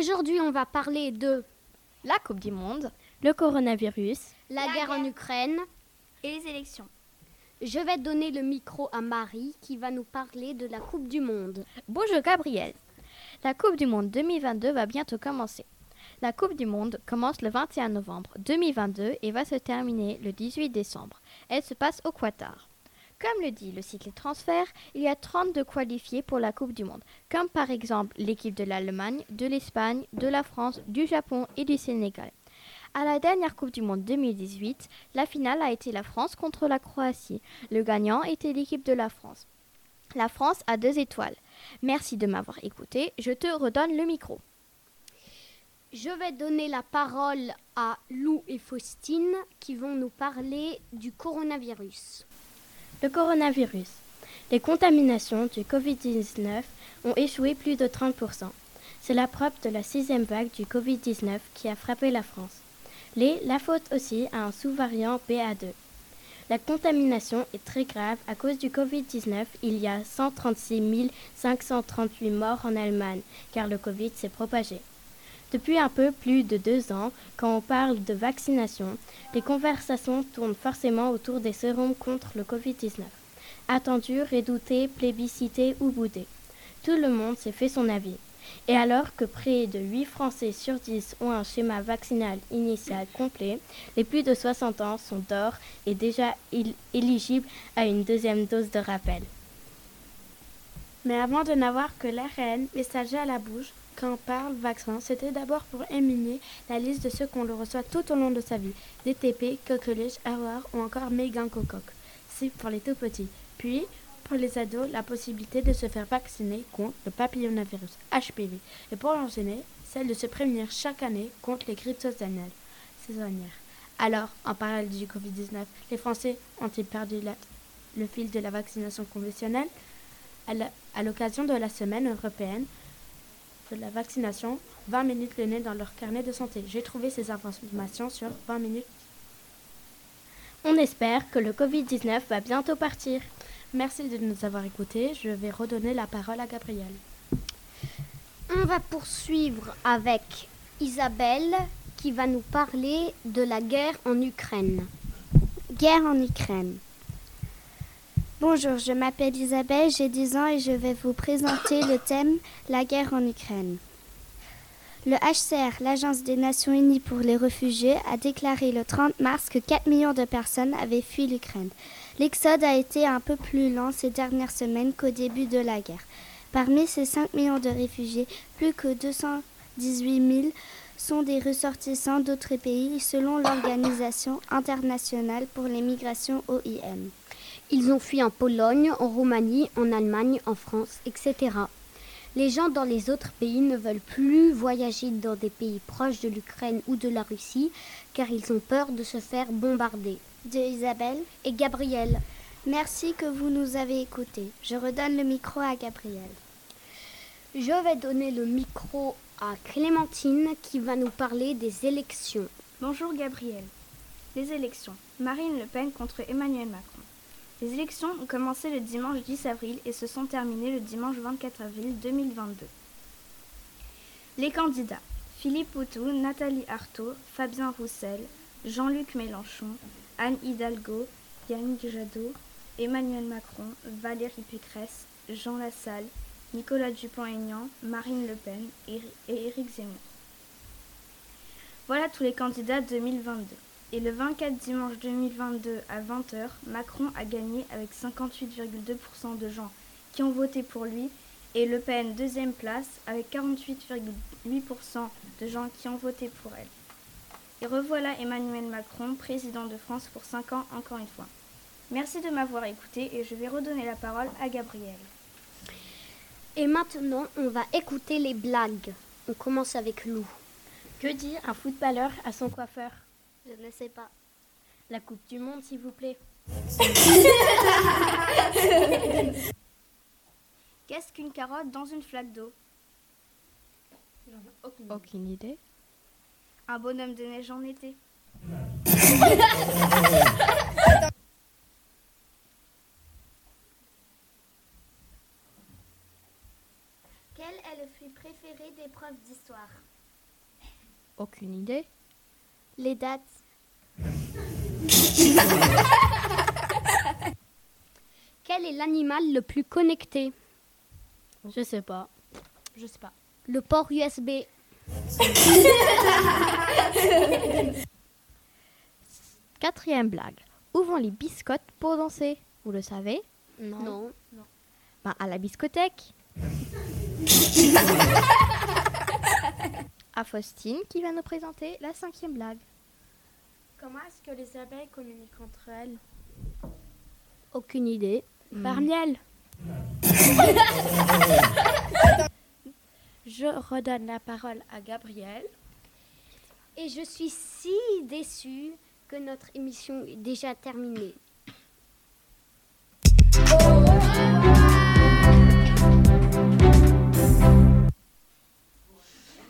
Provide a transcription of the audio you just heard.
Aujourd'hui, on va parler de la Coupe du Monde, le coronavirus, la, guerre, en Ukraine et les élections. Je vais donner le micro à Marie qui va nous parler de la Coupe du Monde. Bonjour Gabriel. La Coupe du Monde 2022 va bientôt commencer. La Coupe du Monde commence le 21 novembre 2022 et va se terminer le 18 décembre. Elle se passe au Qatar. Comme le dit le cycle transfert, il y a 32 qualifiés pour la Coupe du Monde, comme par exemple l'équipe de l'Allemagne, de l'Espagne, de la France, du Japon et du Sénégal. À la dernière Coupe du Monde 2018, la finale a été la France contre la Croatie. Le gagnant était l'équipe de la France. La France a deux étoiles. Merci de m'avoir écouté. Je te redonne le micro. Je vais donner la parole à Lou et Faustine qui vont nous parler du coronavirus. Le coronavirus. Les contaminations du Covid-19 ont échoué plus de 30%. C'est la preuve de la sixième vague du Covid-19 qui a frappé la France. Les, la faute aussi à un sous-variant BA2. La contamination est très grave à cause du Covid-19. Il y a 136 538 morts en Allemagne car le Covid s'est propagé. Depuis un peu plus de deux ans, quand on parle de vaccination, les conversations tournent forcément autour des sérums contre le Covid-19. Attendu, redouté, plébiscité ou boudé. Tout le monde s'est fait son avis. Et alors que près de 8 Français sur 10 ont un schéma vaccinal initial complet, les plus de 60 ans sont d'or et déjà éligibles à une deuxième dose de rappel. Mais avant de n'avoir que l'ARN messager à la bouche, quand on parle vaccin, c'était d'abord pour éliminer la liste de ceux qu'on le reçoit tout au long de sa vie. DTP, coqueluche, erreur ou encore mégancocoque. C'est pour les tout petits. Puis, pour les ados, la possibilité de se faire vacciner contre le papillomavirus HPV. Et pour l'enchaîner, celle de se prévenir chaque année contre les grippes saisonnières. Alors, en parallèle du Covid-19, les Français ont-ils perdu le fil de la vaccination conventionnelle? À l'occasion de la semaine européenne, de la vaccination, 20 minutes le nez dans leur carnet de santé. J'ai trouvé ces informations sur 20 minutes. On espère que le Covid-19 va bientôt partir. Merci de nous avoir écoutés. Je vais redonner la parole à Gabriel. On va poursuivre avec Isabelle qui va nous parler de la guerre en Ukraine. Guerre en Ukraine. Bonjour, je m'appelle Isabelle, j'ai 10 ans et je vais vous présenter le thème La guerre en Ukraine. Le HCR, l'Agence des Nations Unies pour les réfugiés, a déclaré le 30 mars que 4 millions de personnes avaient fui l'Ukraine. L'exode a été un peu plus lent ces dernières semaines qu'au début de la guerre. Parmi ces 5 millions de réfugiés, plus que 218 000 sont des ressortissants d'autres pays selon l'Organisation internationale pour les migrations OIM. Ils ont fui en Pologne, en Roumanie, en Allemagne, en France, etc. Les gens dans les autres pays ne veulent plus voyager dans des pays proches de l'Ukraine ou de la Russie car ils ont peur de se faire bombarder. De Isabelle et Gabriel. Merci que vous nous avez écoutés. Je redonne le micro à Gabriel. Je vais donner le micro à Clémentine qui va nous parler des élections. Bonjour Gabriel. Les élections. Marine Le Pen contre Emmanuel Macron. Les élections ont commencé le dimanche 10 avril et se sont terminées le dimanche 24 avril 2022. Les candidats Philippe Poutou, Nathalie Arthaud, Fabien Roussel, Jean-Luc Mélenchon, Anne Hidalgo, Yannick Jadot, Emmanuel Macron, Valérie Pécresse, Jean Lassalle, Nicolas Dupont-Aignan, Marine Le Pen et Éric Zemmour. Voilà tous les candidats 2022. Et le 24 dimanche 2022 à 20h, Macron a gagné avec 58,2% de gens qui ont voté pour lui et Le Pen deuxième place avec 48,8% de gens qui ont voté pour elle. Et revoilà Emmanuel Macron, président de France pour 5 ans encore une fois. Merci de m'avoir écouté et je vais redonner la parole à Gabriel. Et maintenant, on va écouter les blagues. On commence avec Lou. Que dit un footballeur à son coiffeur? Je ne sais pas. La Coupe du Monde, s'il vous plaît. Qu'est-ce qu'une carotte dans une flaque d'eau? Aucune, aucune idée. Un bonhomme de neige en été. Quel est le fruit préféré des profs d'histoire? Aucune idée. Les dates. Quel est l'animal le plus connecté? Je sais pas. Je sais pas. Le port USB. Quatrième blague. Où vont les biscottes pour danser? Vous le savez? Non. Ben, à la biscothèque. à Faustine qui va nous présenter la cinquième blague. Comment est-ce que les abeilles communiquent entre elles? Aucune idée. Par miel. Je redonne la parole à Gabriel. Et je suis si déçue que notre émission est déjà terminée.